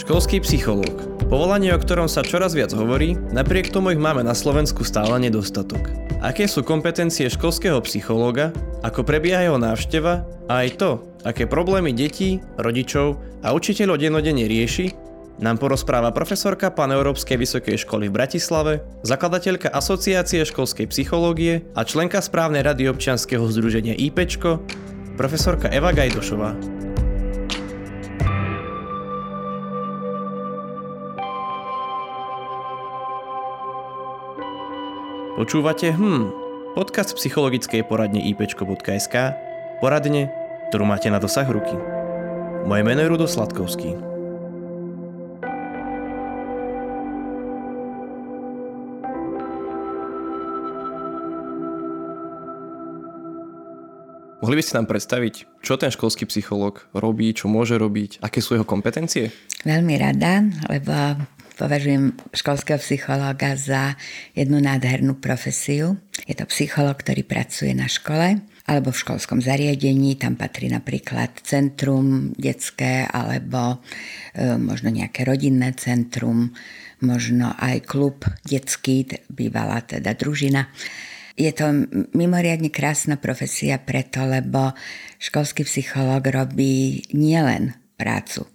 Školský psychológ. Povolanie, o ktorom sa čoraz viac hovorí, napriek tomu ich máme na Slovensku stále nedostatok. Aké sú kompetencie školského psychológa, ako prebieha jeho návšteva a aj to, aké problémy detí, rodičov a učiteľov denodene rieši, nám porozpráva profesorka Paneurópskej vysokej školy v Bratislave, zakladateľka Asociácie školskej psychológie a členka správnej rady občianskeho združenia IPčko, profesorka Eva Gajdošová. Počúvate hm, podcast psychologickej poradne ipčko.sk, poradne, ktorú máte na dosah ruky. Moje meno je Rudo Sladkovský. Mohli by ste nám predstaviť, čo ten školský psychológ robí, čo môže robiť, aké sú jeho kompetencie? Veľmi rada, lebo Považujem školského psychológa za jednu nádhernú profesiu. Je to psychológ, ktorý pracuje na škole alebo v školskom zariadení. Tam patrí napríklad centrum detské alebo e, možno nejaké rodinné centrum, možno aj klub detský, bývalá teda družina. Je to mimoriadne krásna profesia preto, lebo školský psychológ robí nielen prácu,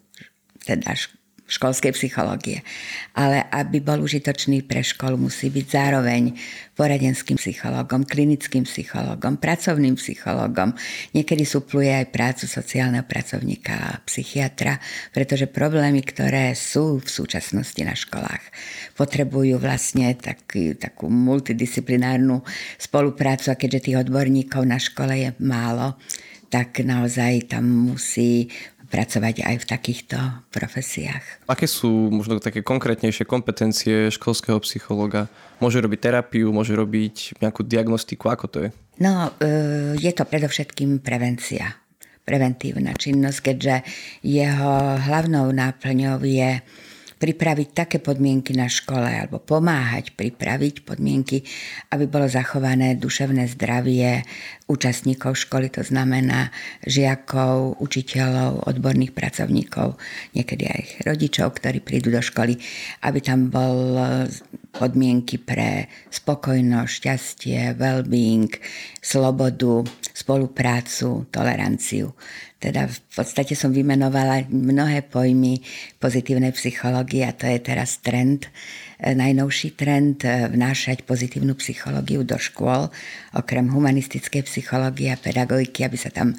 teda školskej psychológie. Ale aby bol užitočný pre školu, musí byť zároveň poradenským psychológom, klinickým psychológom, pracovným psychológom. Niekedy supluje aj prácu sociálneho pracovníka a psychiatra, pretože problémy, ktoré sú v súčasnosti na školách, potrebujú vlastne taký, takú multidisciplinárnu spoluprácu a keďže tých odborníkov na škole je málo, tak naozaj tam musí pracovať aj v takýchto profesiách. Aké sú možno také konkrétnejšie kompetencie školského psychologa? Môže robiť terapiu, môže robiť nejakú diagnostiku, ako to je? No, e, je to predovšetkým prevencia, preventívna činnosť, keďže jeho hlavnou náplňou je pripraviť také podmienky na škole alebo pomáhať pripraviť podmienky, aby bolo zachované duševné zdravie účastníkov školy, to znamená žiakov, učiteľov, odborných pracovníkov, niekedy aj rodičov, ktorí prídu do školy, aby tam bol podmienky pre spokojnosť, šťastie, well-being, slobodu, spoluprácu, toleranciu. Teda v podstate som vymenovala mnohé pojmy pozitívnej psychológie a to je teraz trend, najnovší trend e, vnášať pozitívnu psychológiu do škôl, okrem humanistickej psychológie a pedagogiky, aby sa tam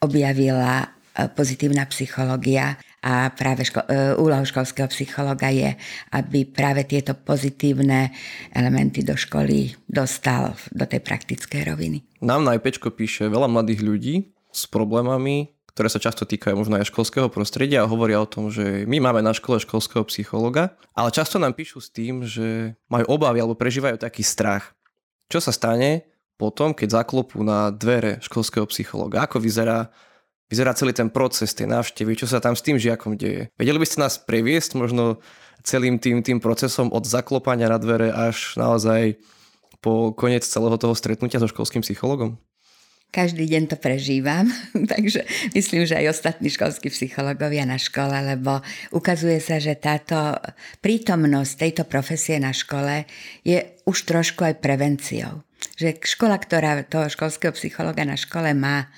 objavila e, pozitívna psychológia a práve ško- úlohou školského psychologa je, aby práve tieto pozitívne elementy do školy dostal do tej praktickej roviny. Nám na IPčko píše veľa mladých ľudí s problémami ktoré sa často týkajú možno aj školského prostredia a hovoria o tom, že my máme na škole školského psychologa, ale často nám píšu s tým, že majú obavy alebo prežívajú taký strach. Čo sa stane potom, keď zaklopú na dvere školského psychologa? Ako vyzerá, vyzerá celý ten proces tej návštevy? Čo sa tam s tým žiakom deje? Vedeli by ste nás previesť možno celým tým, tým procesom od zaklopania na dvere až naozaj po koniec celého toho stretnutia so školským psychologom? Každý deň to prežívam, takže myslím, že aj ostatní školskí psychológovia na škole, lebo ukazuje sa, že táto prítomnosť tejto profesie na škole je už trošku aj prevenciou. Že škola, ktorá toho školského psychologa na škole má,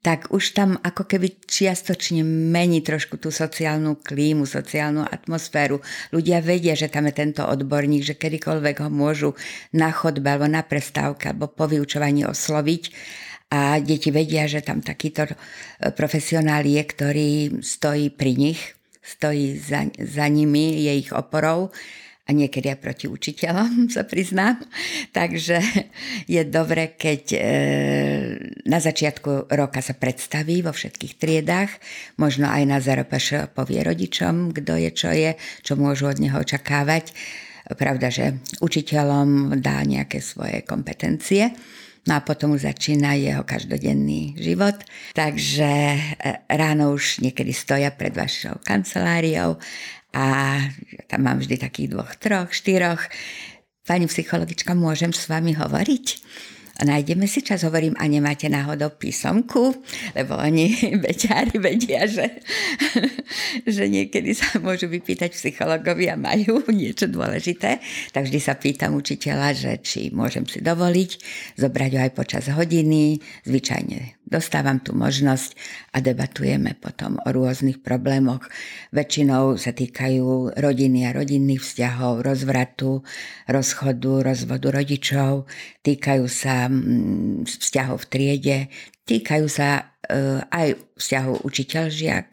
tak už tam ako keby čiastočne mení trošku tú sociálnu klímu, sociálnu atmosféru. Ľudia vedia, že tam je tento odborník, že kedykoľvek ho môžu na chodbe alebo na prestávke alebo po vyučovaní osloviť a deti vedia, že tam takýto e, profesionál je, ktorý stojí pri nich, stojí za, za nimi, je ich oporou a niekedy aj proti učiteľom, sa priznám. Takže je dobre, keď e, na začiatku roka sa predstaví vo všetkých triedách, možno aj na ZRPŠ povie rodičom, kto je, čo je, čo môžu od neho očakávať. Pravda, že učiteľom dá nejaké svoje kompetencie No a potom už začína jeho každodenný život. Takže e, ráno už niekedy stoja pred vašou kanceláriou a tam mám vždy takých dvoch, troch, štyroch. Pani psychologička, môžem s vami hovoriť? A nájdeme si čas, hovorím, a nemáte náhodou písomku, lebo oni beťári vedia, že, že niekedy sa môžu vypýtať psychologovi a majú niečo dôležité, tak vždy sa pýtam učiteľa, že či môžem si dovoliť zobrať ho aj počas hodiny, zvyčajne dostávam tú možnosť a debatujeme potom o rôznych problémoch. Väčšinou sa týkajú rodiny a rodinných vzťahov, rozvratu, rozchodu, rozvodu rodičov, týkajú sa mm, vzťahov v triede, týkajú sa e, aj vzťahov učiteľ-žiak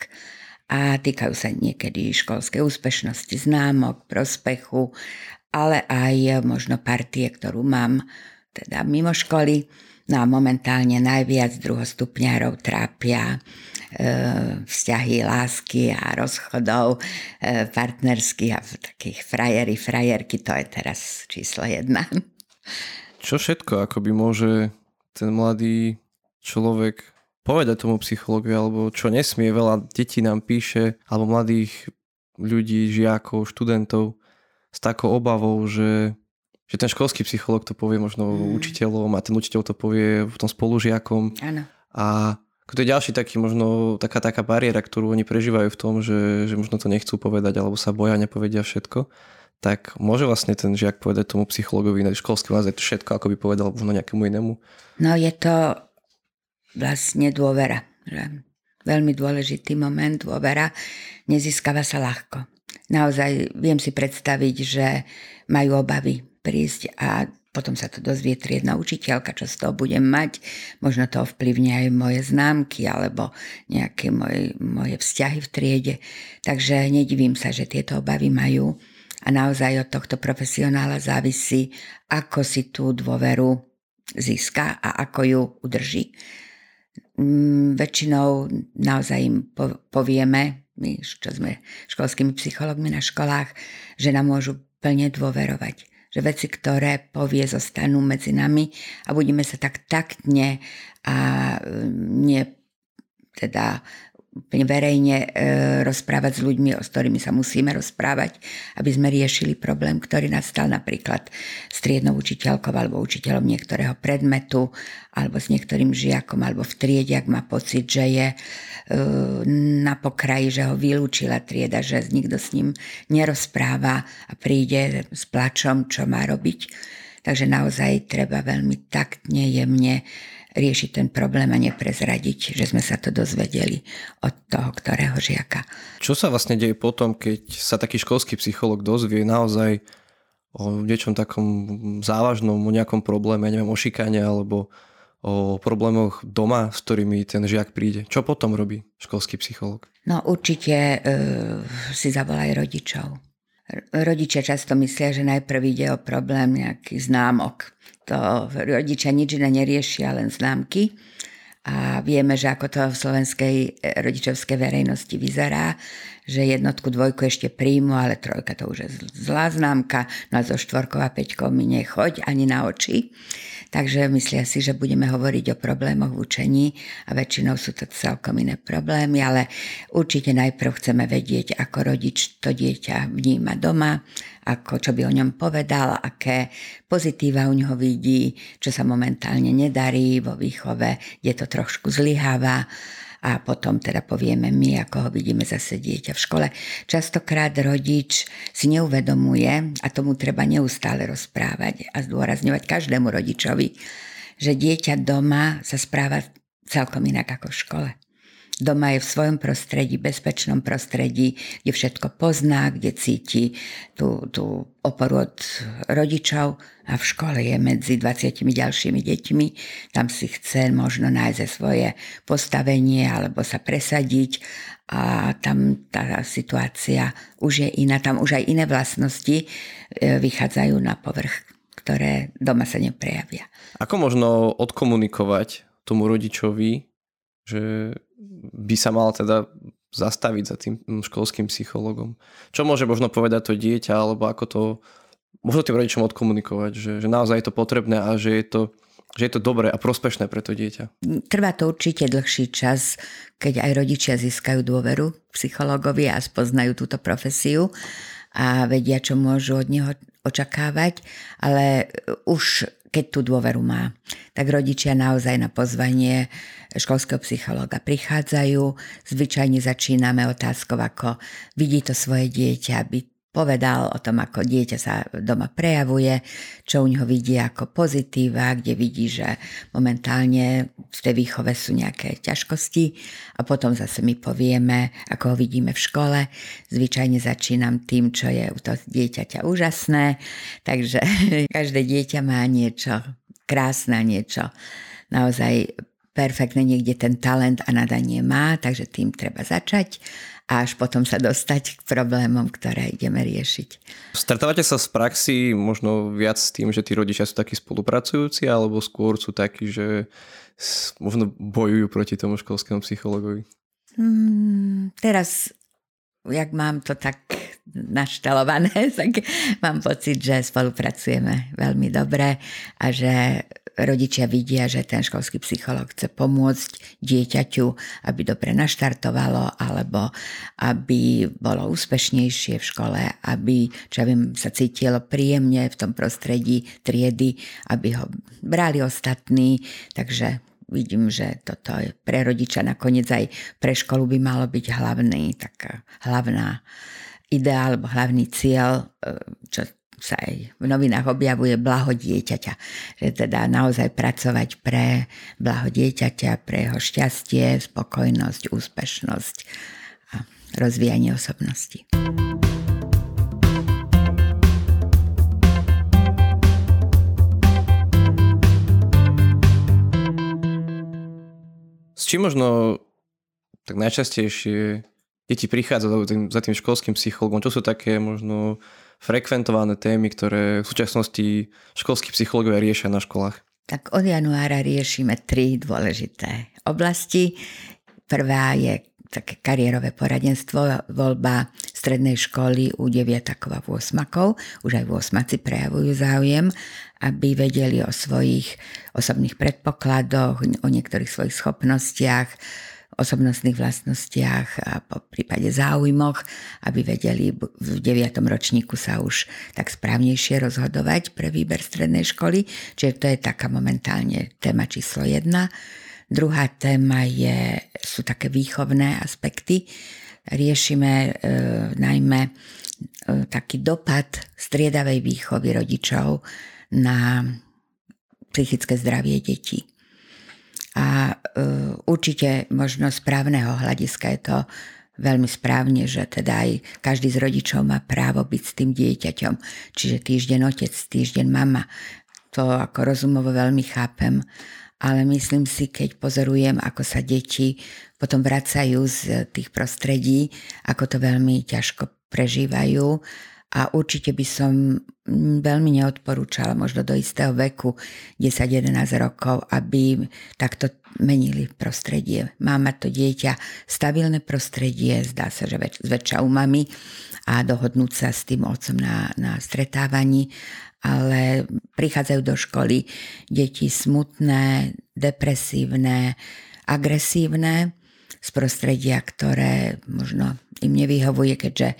a týkajú sa niekedy školskej úspešnosti, známok, prospechu, ale aj možno partie, ktorú mám teda mimo školy No a momentálne najviac druhostupňárov trápia e, vzťahy lásky a rozchodov e, partnerských a takých frajery, frajerky, to je teraz číslo jedna. Čo všetko akoby môže ten mladý človek povedať tomu psychologovi, alebo čo nesmie, veľa detí nám píše, alebo mladých ľudí, žiakov, študentov s takou obavou, že že ten školský psychológ to povie možno mm. učiteľom a ten učiteľ to povie tom spolužiakom. Áno. A to je ďalší taký možno taká, taká bariéra, ktorú oni prežívajú v tom, že, že možno to nechcú povedať alebo sa boja, nepovedia všetko tak môže vlastne ten žiak povedať tomu psychologovi na školský naozaj všetko, ako by povedal možno nejakému inému? No je to vlastne dôvera. Že veľmi dôležitý moment, dôvera, nezískava sa ľahko. Naozaj viem si predstaviť, že majú obavy prísť a potom sa to dozvie triedna učiteľka, čo z toho budem mať. Možno to ovplyvne aj moje známky alebo nejaké moje, moje vzťahy v triede. Takže nedivím sa, že tieto obavy majú. A naozaj od tohto profesionála závisí, ako si tú dôveru získa a ako ju udrží. Mm, väčšinou naozaj im povieme, my, čo sme školskými psychologmi na školách, že nám môžu plne dôverovať že veci, ktoré povie, zostanú medzi nami a budeme sa tak taktne a mm, nie teda verejne e, rozprávať s ľuďmi, s ktorými sa musíme rozprávať, aby sme riešili problém, ktorý nastal napríklad s triednou učiteľkou alebo učiteľom niektorého predmetu alebo s niektorým žiakom alebo v triede, ak má pocit, že je e, na pokraji, že ho vylúčila trieda, že nikto s ním nerozpráva a príde s plačom, čo má robiť. Takže naozaj treba veľmi taktne, jemne riešiť ten problém a neprezradiť, že sme sa to dozvedeli od toho, ktorého žiaka. Čo sa vlastne deje potom, keď sa taký školský psycholog dozvie naozaj o niečom takom závažnom, o nejakom probléme, neviem, o šikane alebo o problémoch doma, s ktorými ten žiak príde. Čo potom robí školský psycholog? No určite e, si zavolaj rodičov. Rodičia často myslia, že najprv ide o problém nejaký známok, to rodičia nič iné neriešia, len známky. A vieme, že ako to v slovenskej e, rodičovskej verejnosti vyzerá, že jednotku, dvojku ešte príjmu, ale trojka to už je zlá známka, no a zo štvorkou a peťkou mi nechoď ani na oči. Takže myslia si, že budeme hovoriť o problémoch v učení a väčšinou sú to celkom iné problémy, ale určite najprv chceme vedieť, ako rodič to dieťa vníma doma, ako čo by o ňom povedal, aké pozitíva u ňoho vidí, čo sa momentálne nedarí vo výchove, kde to trošku zlyháva a potom teda povieme my, ako ho vidíme zase dieťa v škole. Častokrát rodič si neuvedomuje, a tomu treba neustále rozprávať a zdôrazňovať každému rodičovi, že dieťa doma sa správa celkom inak ako v škole. Doma je v svojom prostredí, bezpečnom prostredí, kde všetko pozná, kde cíti tú, tú oporu od rodičov a v škole je medzi 20 ďalšími deťmi. Tam si chce možno nájsť svoje postavenie alebo sa presadiť a tam tá situácia už je iná, tam už aj iné vlastnosti e, vychádzajú na povrch, ktoré doma sa neprejavia. Ako možno odkomunikovať tomu rodičovi, že by sa mal teda zastaviť za tým školským psychologom. Čo môže možno povedať to dieťa, alebo ako to možno tým rodičom odkomunikovať, že, že naozaj je to potrebné a že je to, že je to dobré a prospešné pre to dieťa. Trvá to určite dlhší čas, keď aj rodičia získajú dôveru psychológovi a spoznajú túto profesiu a vedia, čo môžu od neho očakávať, ale už keď tú dôveru má. Tak rodičia naozaj na pozvanie školského psychológa prichádzajú. Zvyčajne začíname otázkou, ako vidí to svoje dieťa, aby povedal o tom, ako dieťa sa doma prejavuje, čo u neho vidí ako pozitíva, kde vidí, že momentálne v tej výchove sú nejaké ťažkosti. A potom zase my povieme, ako ho vidíme v škole. Zvyčajne začínam tým, čo je u toho dieťaťa úžasné, takže každé dieťa má niečo krásne, niečo naozaj perfektné, niekde ten talent a nadanie má, takže tým treba začať a až potom sa dostať k problémom, ktoré ideme riešiť. Stretávate sa z praxi možno viac s tým, že tí rodičia sú takí spolupracujúci, alebo skôr sú takí, že možno bojujú proti tomu školskému psychologovi? Hmm, teraz, jak mám to tak naštalované, tak mám pocit, že spolupracujeme veľmi dobre a že rodičia vidia, že ten školský psycholog chce pomôcť dieťaťu, aby dobre naštartovalo, alebo aby bolo úspešnejšie v škole, aby čo ja viem, sa cítilo príjemne v tom prostredí triedy, aby ho brali ostatní. Takže vidím, že toto je pre rodiča nakoniec aj pre školu by malo byť hlavný, tak hlavná ideál alebo hlavný cieľ, čo sa aj v novinách objavuje blaho dieťaťa. Že teda naozaj pracovať pre blaho dieťaťa, pre jeho šťastie, spokojnosť, úspešnosť a rozvíjanie osobnosti. S čím možno tak najčastejšie deti prichádzajú za tým školským psychologom? Čo sú také možno frekventované témy, ktoré v súčasnosti školskí psychológovia riešia na školách? Tak od januára riešime tri dôležité oblasti. Prvá je také kariérové poradenstvo, voľba strednej školy u deviatakov a 8 Už aj 8 prejavujú záujem, aby vedeli o svojich osobných predpokladoch, o niektorých svojich schopnostiach, osobnostných vlastnostiach a po prípade záujmoch, aby vedeli v 9. ročníku sa už tak správnejšie rozhodovať pre výber strednej školy. Čiže to je taká momentálne téma číslo jedna. Druhá téma je, sú také výchovné aspekty. Riešime e, najmä e, taký dopad striedavej výchovy rodičov na psychické zdravie detí. A uh, určite možno správneho hľadiska je to veľmi správne, že teda aj každý z rodičov má právo byť s tým dieťaťom. Čiže týždeň otec, týždeň mama. To ako rozumovo veľmi chápem, ale myslím si, keď pozorujem, ako sa deti potom vracajú z tých prostredí, ako to veľmi ťažko prežívajú a určite by som veľmi neodporúčala možno do istého veku 10-11 rokov, aby takto menili prostredie. Má mať to dieťa stabilné prostredie, zdá sa, že väč- zväčša u mami a dohodnúť sa s tým otcom na, na stretávaní, ale prichádzajú do školy deti smutné, depresívne, agresívne z prostredia, ktoré možno im nevyhovuje, keďže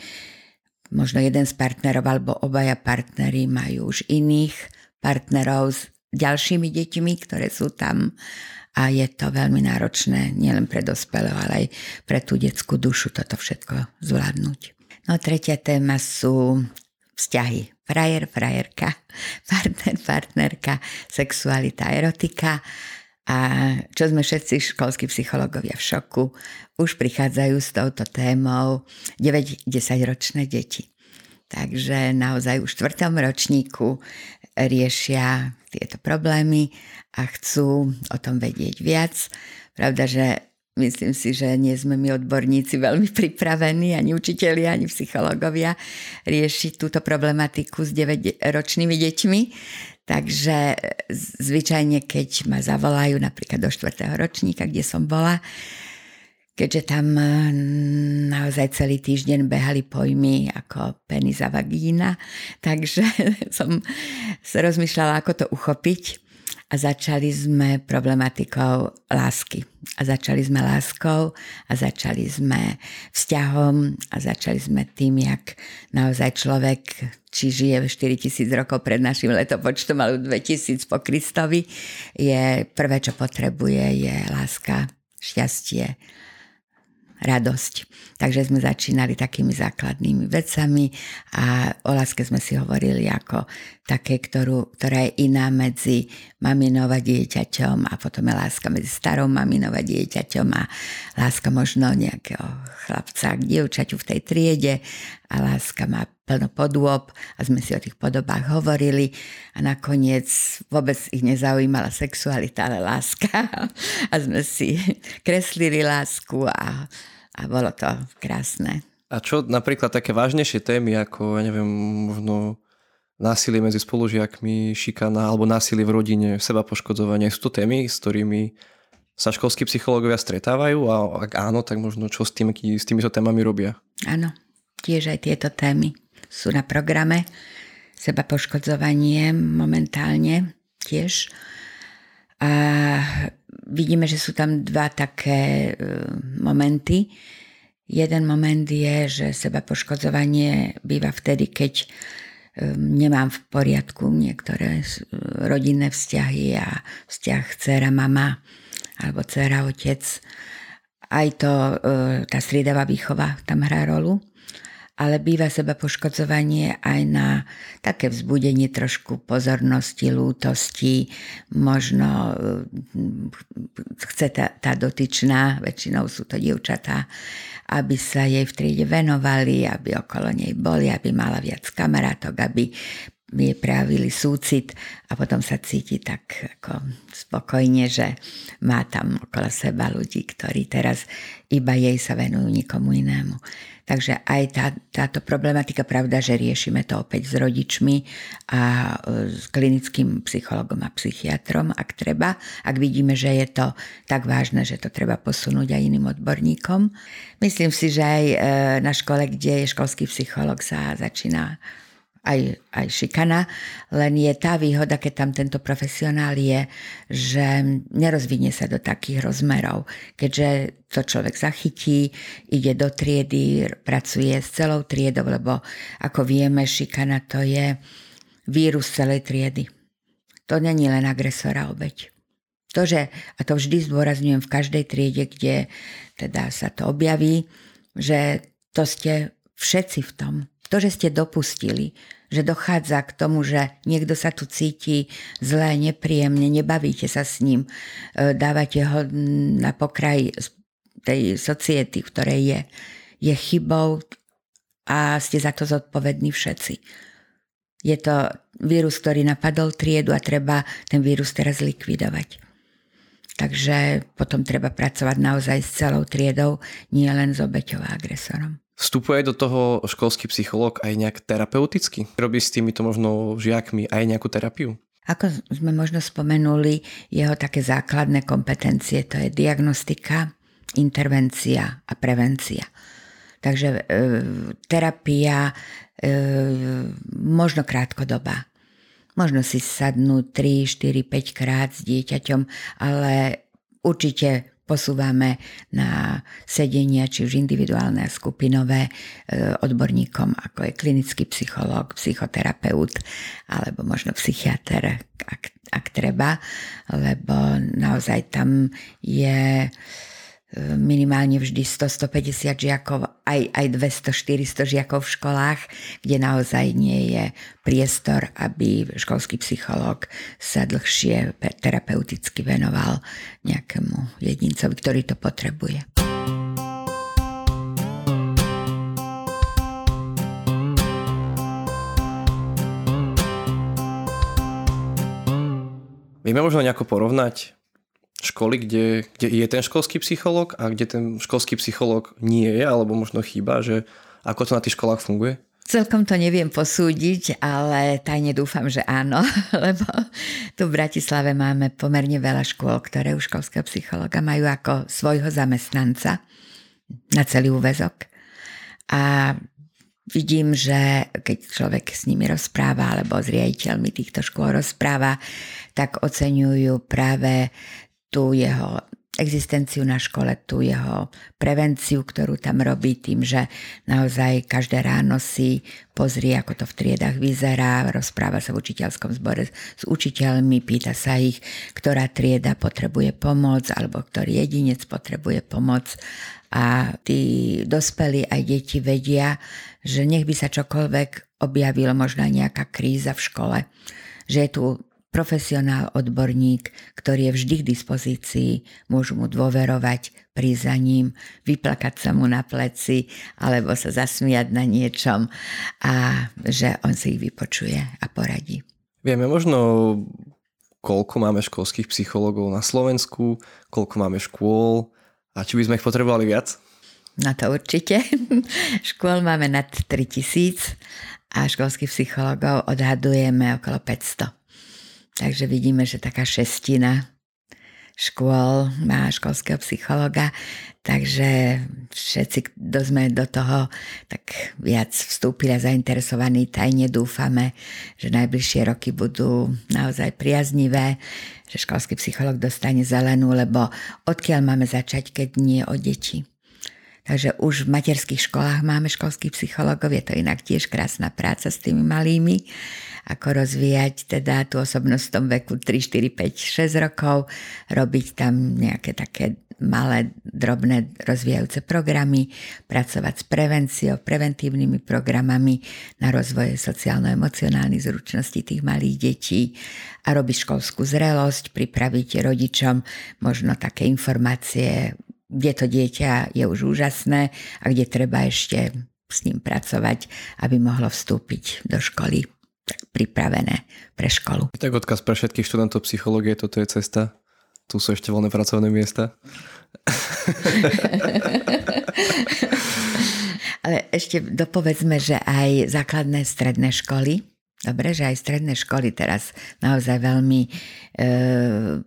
možno jeden z partnerov alebo obaja partnery majú už iných partnerov s ďalšími deťmi, ktoré sú tam a je to veľmi náročné nielen pre dospelého, ale aj pre tú detskú dušu toto všetko zvládnuť. No tretia téma sú vzťahy. Frajer, frajerka, partner, partnerka, sexualita, erotika. A čo sme všetci školskí psychológovia v šoku, už prichádzajú s touto témou 9-10 ročné deti. Takže naozaj už v štvrtom ročníku riešia tieto problémy a chcú o tom vedieť viac. Pravda, že myslím si, že nie sme my odborníci veľmi pripravení, ani učiteľi, ani psychológovia riešiť túto problematiku s 9-ročnými deťmi. Takže e, zvyčajne, keď ma zavolajú napríklad do 4. ročníka, kde som bola, keďže tam e, naozaj celý týždeň behali pojmy ako penis a vagína, takže som sa rozmýšľala, ako to uchopiť. A začali sme problematikou lásky. A začali sme láskou a začali sme vzťahom a začali sme tým, jak naozaj človek, či žije 4000 rokov pred našim letopočtom alebo 2000 po Kristovi, je prvé, čo potrebuje, je láska, šťastie, radosť. Takže sme začínali takými základnými vecami a o láske sme si hovorili ako také, ktorú, ktorá je iná medzi maminou a dieťaťom a potom je láska medzi starou maminou a dieťaťom a láska možno nejakého chlapca k dievčaťu v tej triede a láska má plno podôb a sme si o tých podobách hovorili a nakoniec vôbec ich nezaujímala sexualita, ale láska a sme si kreslili lásku a a bolo to krásne. A čo napríklad také vážnejšie témy, ako, ja neviem, možno násilie medzi spolužiakmi, šikana alebo násilie v rodine, seba poškodzovanie, sú to témy, s ktorými sa školskí psychológovia stretávajú a ak áno, tak možno čo s, tým, s týmito témami robia? Áno, tiež aj tieto témy sú na programe. Seba poškodzovanie momentálne tiež. A vidíme, že sú tam dva také e, momenty. Jeden moment je, že seba poškodzovanie býva vtedy, keď nemám v poriadku niektoré rodinné vzťahy a vzťah dcera mama alebo dcera otec. Aj to, e, tá striedavá výchova tam hrá rolu ale býva seba poškodzovanie aj na také vzbudenie trošku pozornosti, lútosti, možno mm, chce tá, tá dotyčná, väčšinou sú to dievčatá, aby sa jej v triede venovali, aby okolo nej boli, aby mala viac kamarátok, aby jej prejavili súcit a potom sa cíti tak ako spokojne, že má tam okolo seba ľudí, ktorí teraz iba jej sa venujú nikomu inému. Takže aj tá, táto problematika, pravda, že riešime to opäť s rodičmi a e, s klinickým psychologom a psychiatrom, ak treba, ak vidíme, že je to tak vážne, že to treba posunúť aj iným odborníkom. Myslím si, že aj e, na škole, kde je školský psycholog, sa začína aj, aj šikana, len je tá výhoda, keď tam tento profesionál je, že nerozvinie sa do takých rozmerov, keďže to človek zachytí, ide do triedy, pracuje s celou triedou, lebo ako vieme, šikana to je vírus celej triedy. To není len agresora obeď. To, že, a to vždy zdôrazňujem v každej triede, kde teda sa to objaví, že to ste všetci v tom. To, že ste dopustili, že dochádza k tomu, že niekto sa tu cíti zlé, nepríjemne, nebavíte sa s ním, e, dávate ho na pokraj tej society, v ktorej je, je chybou a ste za to zodpovední všetci. Je to vírus, ktorý napadol triedu a treba ten vírus teraz likvidovať. Takže potom treba pracovať naozaj s celou triedou, nie len s obeťou a agresorom. Vstupuje do toho školský psychológ aj nejak terapeuticky? Robí s týmito možno žiakmi aj nejakú terapiu? Ako sme možno spomenuli, jeho také základné kompetencie to je diagnostika, intervencia a prevencia. Takže e, terapia e, možno krátkodobá. Možno si sadnúť 3, 4, 5 krát s dieťaťom, ale určite posúvame na sedenia, či už individuálne a skupinové e, odborníkom, ako je klinický psychológ, psychoterapeut alebo možno psychiatr, ak, ak treba, lebo naozaj tam je minimálne vždy 100-150 žiakov, aj, aj 200-400 žiakov v školách, kde naozaj nie je priestor, aby školský psychológ sa dlhšie terapeuticky venoval nejakému jedincovi, ktorý to potrebuje. Vieme možno nejako porovnať školy, kde, kde je ten školský psychológ a kde ten školský psychológ nie je, alebo možno chýba, že ako to na tých školách funguje? Celkom to neviem posúdiť, ale tajne dúfam, že áno, lebo tu v Bratislave máme pomerne veľa škôl, ktoré už školského psychologa majú ako svojho zamestnanca na celý úvezok. A vidím, že keď človek s nimi rozpráva alebo s riaditeľmi týchto škôl rozpráva, tak oceňujú práve tú jeho existenciu na škole, tú jeho prevenciu, ktorú tam robí tým, že naozaj každé ráno si pozrie, ako to v triedach vyzerá, rozpráva sa v učiteľskom zbore s učiteľmi, pýta sa ich, ktorá trieda potrebuje pomoc alebo ktorý jedinec potrebuje pomoc. A tí dospelí aj deti vedia, že nech by sa čokoľvek objavilo, možno nejaká kríza v škole, že je tu profesionál, odborník, ktorý je vždy k dispozícii, môžu mu dôverovať, prísť za ním, vyplakať sa mu na pleci alebo sa zasmiať na niečom a že on si ich vypočuje a poradí. Vieme možno, koľko máme školských psychológov na Slovensku, koľko máme škôl a či by sme ich potrebovali viac? Na to určite. Škôl máme nad 3000 a školských psychológov odhadujeme okolo 500. Takže vidíme, že taká šestina škôl má školského psychologa, takže všetci, kto sme do toho tak viac vstúpili a zainteresovaní, tajne dúfame, že najbližšie roky budú naozaj priaznivé, že školský psycholog dostane zelenú, lebo odkiaľ máme začať, keď nie o deti. Takže už v materských školách máme školských psychologov, je to inak tiež krásna práca s tými malými ako rozvíjať teda tú osobnosť v tom veku 3, 4, 5, 6 rokov, robiť tam nejaké také malé, drobné rozvíjajúce programy, pracovať s prevenciou, preventívnymi programami na rozvoje sociálno-emocionálnych zručností tých malých detí a robiť školskú zrelosť, pripraviť rodičom možno také informácie, kde to dieťa je už úžasné a kde treba ešte s ním pracovať, aby mohlo vstúpiť do školy pripravené pre školu. Tak odkaz pre všetkých študentov psychológie, toto je cesta. Tu sú ešte voľné pracovné miesta. Ale ešte dopovedzme, že aj základné stredné školy, dobre, že aj stredné školy teraz naozaj veľmi e,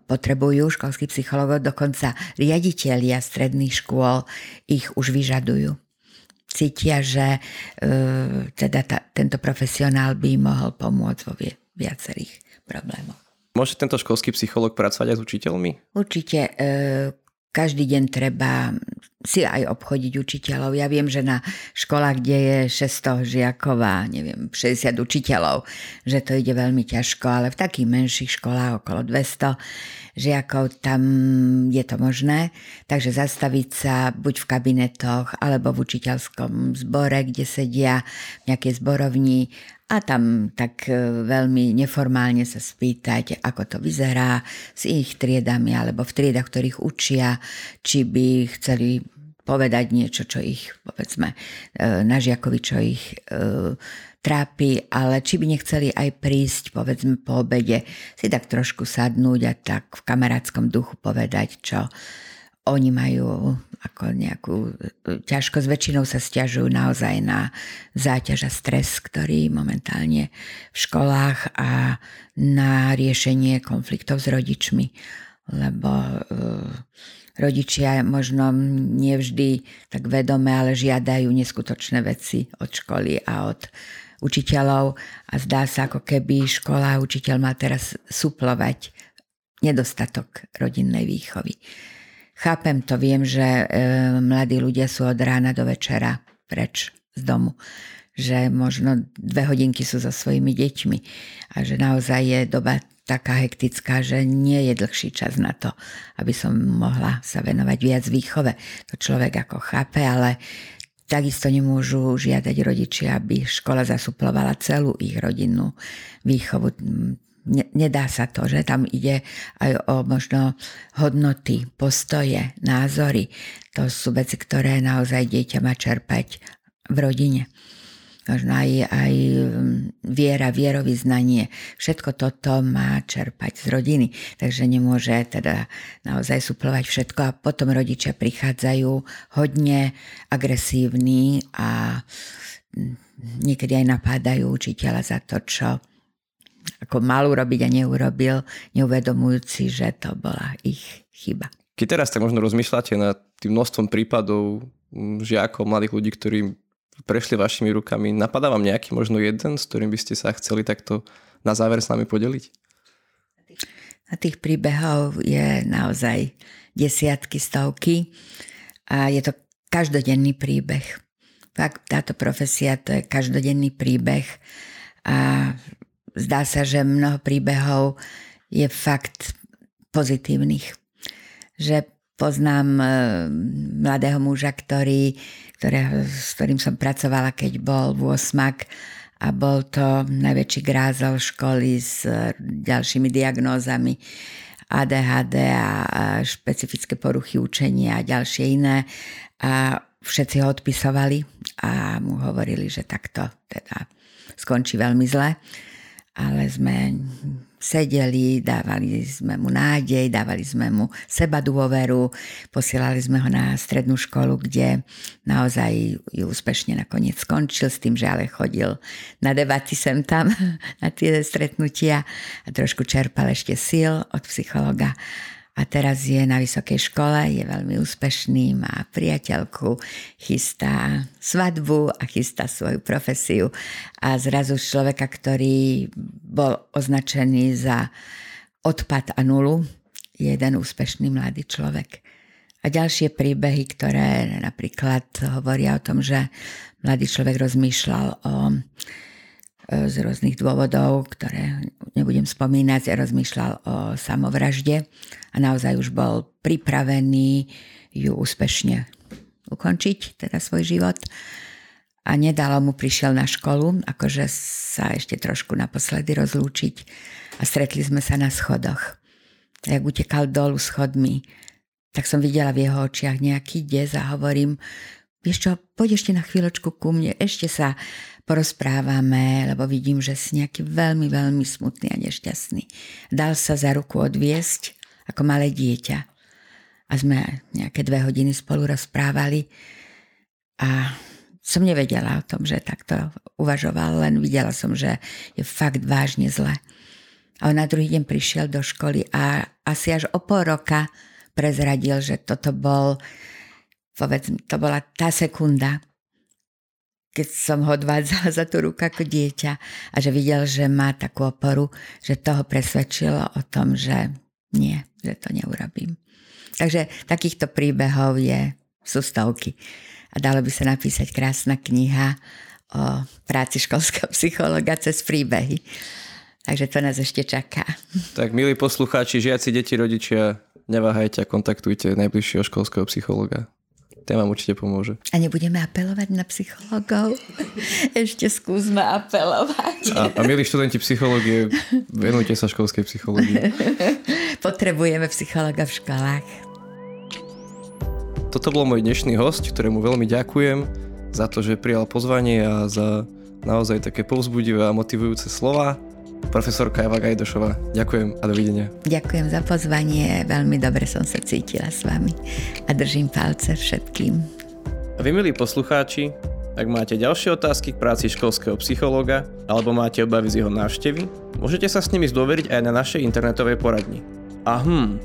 potrebujú školských psychológov, dokonca riaditeľia stredných škôl ich už vyžadujú cítia, že uh, teda ta, tento profesionál by mohol pomôcť vo viacerých problémoch. Môže tento školský psycholog pracovať aj s učiteľmi? Určite. Uh, každý deň treba si aj obchodiť učiteľov. Ja viem, že na školách, kde je 600 žiakov a neviem, 60 učiteľov, že to ide veľmi ťažko, ale v takých menších školách okolo 200 žiakov, tam je to možné. Takže zastaviť sa buď v kabinetoch, alebo v učiteľskom zbore, kde sedia v nejakej zborovni a tam tak e, veľmi neformálne sa spýtať, ako to vyzerá s ich triedami alebo v triedach, ktorých učia, či by chceli povedať niečo, čo ich, povedzme, e, na žiakovi, čo ich e, trápi, ale či by nechceli aj prísť, povedzme po obede, si tak trošku sadnúť a tak v kamarátskom duchu povedať, čo oni majú ako nejakú ťažkosť. Väčšinou sa stiažujú naozaj na záťaž a stres, ktorý momentálne v školách a na riešenie konfliktov s rodičmi. Lebo uh, rodičia možno nevždy tak vedome, ale žiadajú neskutočné veci od školy a od učiteľov a zdá sa, ako keby škola a učiteľ mal teraz suplovať nedostatok rodinnej výchovy. Chápem to, viem, že e, mladí ľudia sú od rána do večera preč z domu, že možno dve hodinky sú so svojimi deťmi a že naozaj je doba taká hektická, že nie je dlhší čas na to, aby som mohla sa venovať viac výchove. To človek ako chápe, ale Takisto nemôžu žiadať rodičia, aby škola zasuplovala celú ich rodinnú výchovu. Nedá sa to, že tam ide aj o možno hodnoty, postoje, názory. To sú veci, ktoré naozaj dieťa má čerpať v rodine možno aj, aj mm, viera, vierovýznanie. Všetko toto má čerpať z rodiny, takže nemôže teda naozaj suplovať všetko a potom rodičia prichádzajú hodne agresívni a mm, niekedy aj napádajú učiteľa za to, čo ako mal urobiť a neurobil, neuvedomujúci, že to bola ich chyba. Keď teraz tak možno rozmýšľate nad tým množstvom prípadov mm, žiakov, mladých ľudí, ktorí prešli vašimi rukami. Napadá vám nejaký možno jeden, s ktorým by ste sa chceli takto na záver s nami podeliť? A tých príbehov je naozaj desiatky, stovky a je to každodenný príbeh. Fakt, táto profesia to je každodenný príbeh a zdá sa, že mnoho príbehov je fakt pozitívnych. Že poznám e, mladého muža, ktorý, ktoré, s ktorým som pracovala, keď bol v 8 a bol to najväčší grázol školy s ďalšími diagnózami ADHD a špecifické poruchy učenia a ďalšie iné. A všetci ho odpisovali a mu hovorili, že takto teda skončí veľmi zle. Ale sme sedeli, dávali sme mu nádej, dávali sme mu seba dôveru, posielali sme ho na strednú školu, kde naozaj ju úspešne nakoniec skončil s tým, že ale chodil na debaty sem tam, na tie stretnutia a trošku čerpal ešte síl od psychologa a teraz je na vysokej škole, je veľmi úspešný, má priateľku, chystá svadbu a chystá svoju profesiu. A zrazu človeka, ktorý bol označený za odpad a nulu, je jeden úspešný mladý človek. A ďalšie príbehy, ktoré napríklad hovoria o tom, že mladý človek rozmýšľal o z rôznych dôvodov, ktoré nebudem spomínať, rozmýšľal o samovražde a naozaj už bol pripravený ju úspešne ukončiť, teda svoj život. A nedalo mu, prišiel na školu, akože sa ešte trošku naposledy rozlúčiť a stretli sme sa na schodoch. A jak utekal dolu schodmi, tak som videla v jeho očiach nejaký des a hovorím, vieš čo, poď ešte na chvíľočku ku mne, ešte sa porozprávame, lebo vidím, že si nejaký veľmi, veľmi smutný a nešťastný. Dal sa za ruku odviesť ako malé dieťa. A sme nejaké dve hodiny spolu rozprávali a som nevedela o tom, že takto uvažoval, len videla som, že je fakt vážne zle. A on na druhý deň prišiel do školy a asi až o pol roka prezradil, že toto bol, povedz, to bola tá sekunda, keď som ho odvádzala za tú ruku ako dieťa a že videl, že má takú oporu, že toho presvedčilo o tom, že nie, že to neurobím. Takže takýchto príbehov je, sú stovky. A dalo by sa napísať krásna kniha o práci školského psychologa cez príbehy. Takže to nás ešte čaká. Tak milí poslucháči, žiaci, deti, rodičia, neváhajte a kontaktujte najbližšieho školského psychologa ten vám určite pomôže. A nebudeme apelovať na psychologov? Ešte skúsme apelovať. A, a milí študenti psychológie, venujte sa školskej psychológii. Potrebujeme psychologa v školách. Toto bol môj dnešný host, ktorému veľmi ďakujem za to, že prijal pozvanie a za naozaj také povzbudivé a motivujúce slova profesorka Eva Gajdošová. Ďakujem a dovidenia. Ďakujem za pozvanie, veľmi dobre som sa cítila s vami a držím palce všetkým. A vy, milí poslucháči, ak máte ďalšie otázky k práci školského psychológa alebo máte obavy z jeho návštevy, môžete sa s nimi zdôveriť aj na našej internetovej poradni. A hm,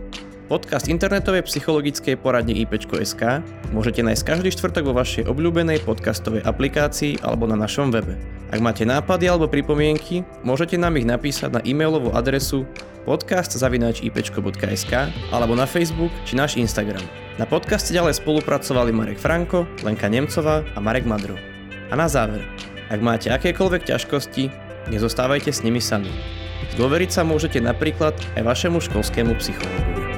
Podcast internetovej psychologickej poradne IPčko.sk môžete nájsť každý štvrtok vo vašej obľúbenej podcastovej aplikácii alebo na našom webe. Ak máte nápady alebo pripomienky, môžete nám ich napísať na e-mailovú adresu podcast.ipčko.sk alebo na Facebook či náš Instagram. Na podcaste ďalej spolupracovali Marek Franko, Lenka Nemcová a Marek Madro. A na záver, ak máte akékoľvek ťažkosti, nezostávajte s nimi sami. Zdôveriť sa môžete napríklad aj vašemu školskému psychologovi.